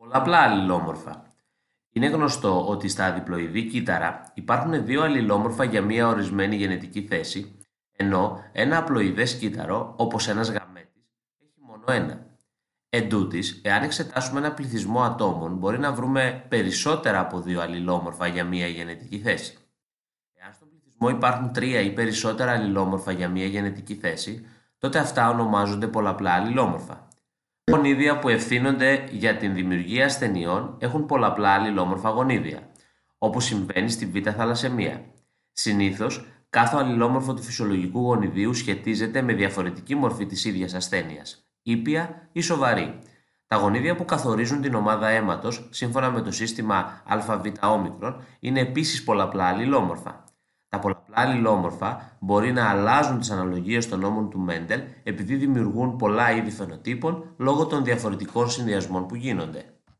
Πολλαπλά αλληλόμορφα. Είναι γνωστό ότι στα διπλοειδή κύτταρα υπάρχουν δύο αλληλόμορφα για μία ορισμένη γενετική θέση, ενώ ένα απλοειδές κύτταρο, όπως ένας γαμέτης, έχει μόνο ένα. Εν τούτης, εάν εξετάσουμε ένα πληθυσμό ατόμων, μπορεί να βρούμε περισσότερα από δύο αλληλόμορφα για μία γενετική θέση. Εάν στον πληθυσμό υπάρχουν τρία ή περισσότερα αλληλόμορφα για μία γενετική θέση, τότε αυτά ονομάζονται πολλαπλά αλληλόμορφα γονίδια που ευθύνονται για την δημιουργία ασθενειών έχουν πολλαπλά αλληλόμορφα γονίδια, όπως συμβαίνει στη β' θαλασσεμία. Συνήθως, κάθε αλληλόμορφο του φυσιολογικού γονιδίου σχετίζεται με διαφορετική μορφή της ίδιας ασθένειας, ήπια ή σοβαρή. Τα γονίδια που καθορίζουν την ομάδα αίματος, σύμφωνα με το σύστημα ΑΒ είναι επίσης πολλαπλά αλληλόμορφα. Τα πολλαπλά αλληλόμορφα μπορεί να αλλάζουν τις αναλογίες των νόμων του Μέντελ επειδή δημιουργούν πολλά είδη φαινοτύπων λόγω των διαφορετικών συνδυασμών που γίνονται.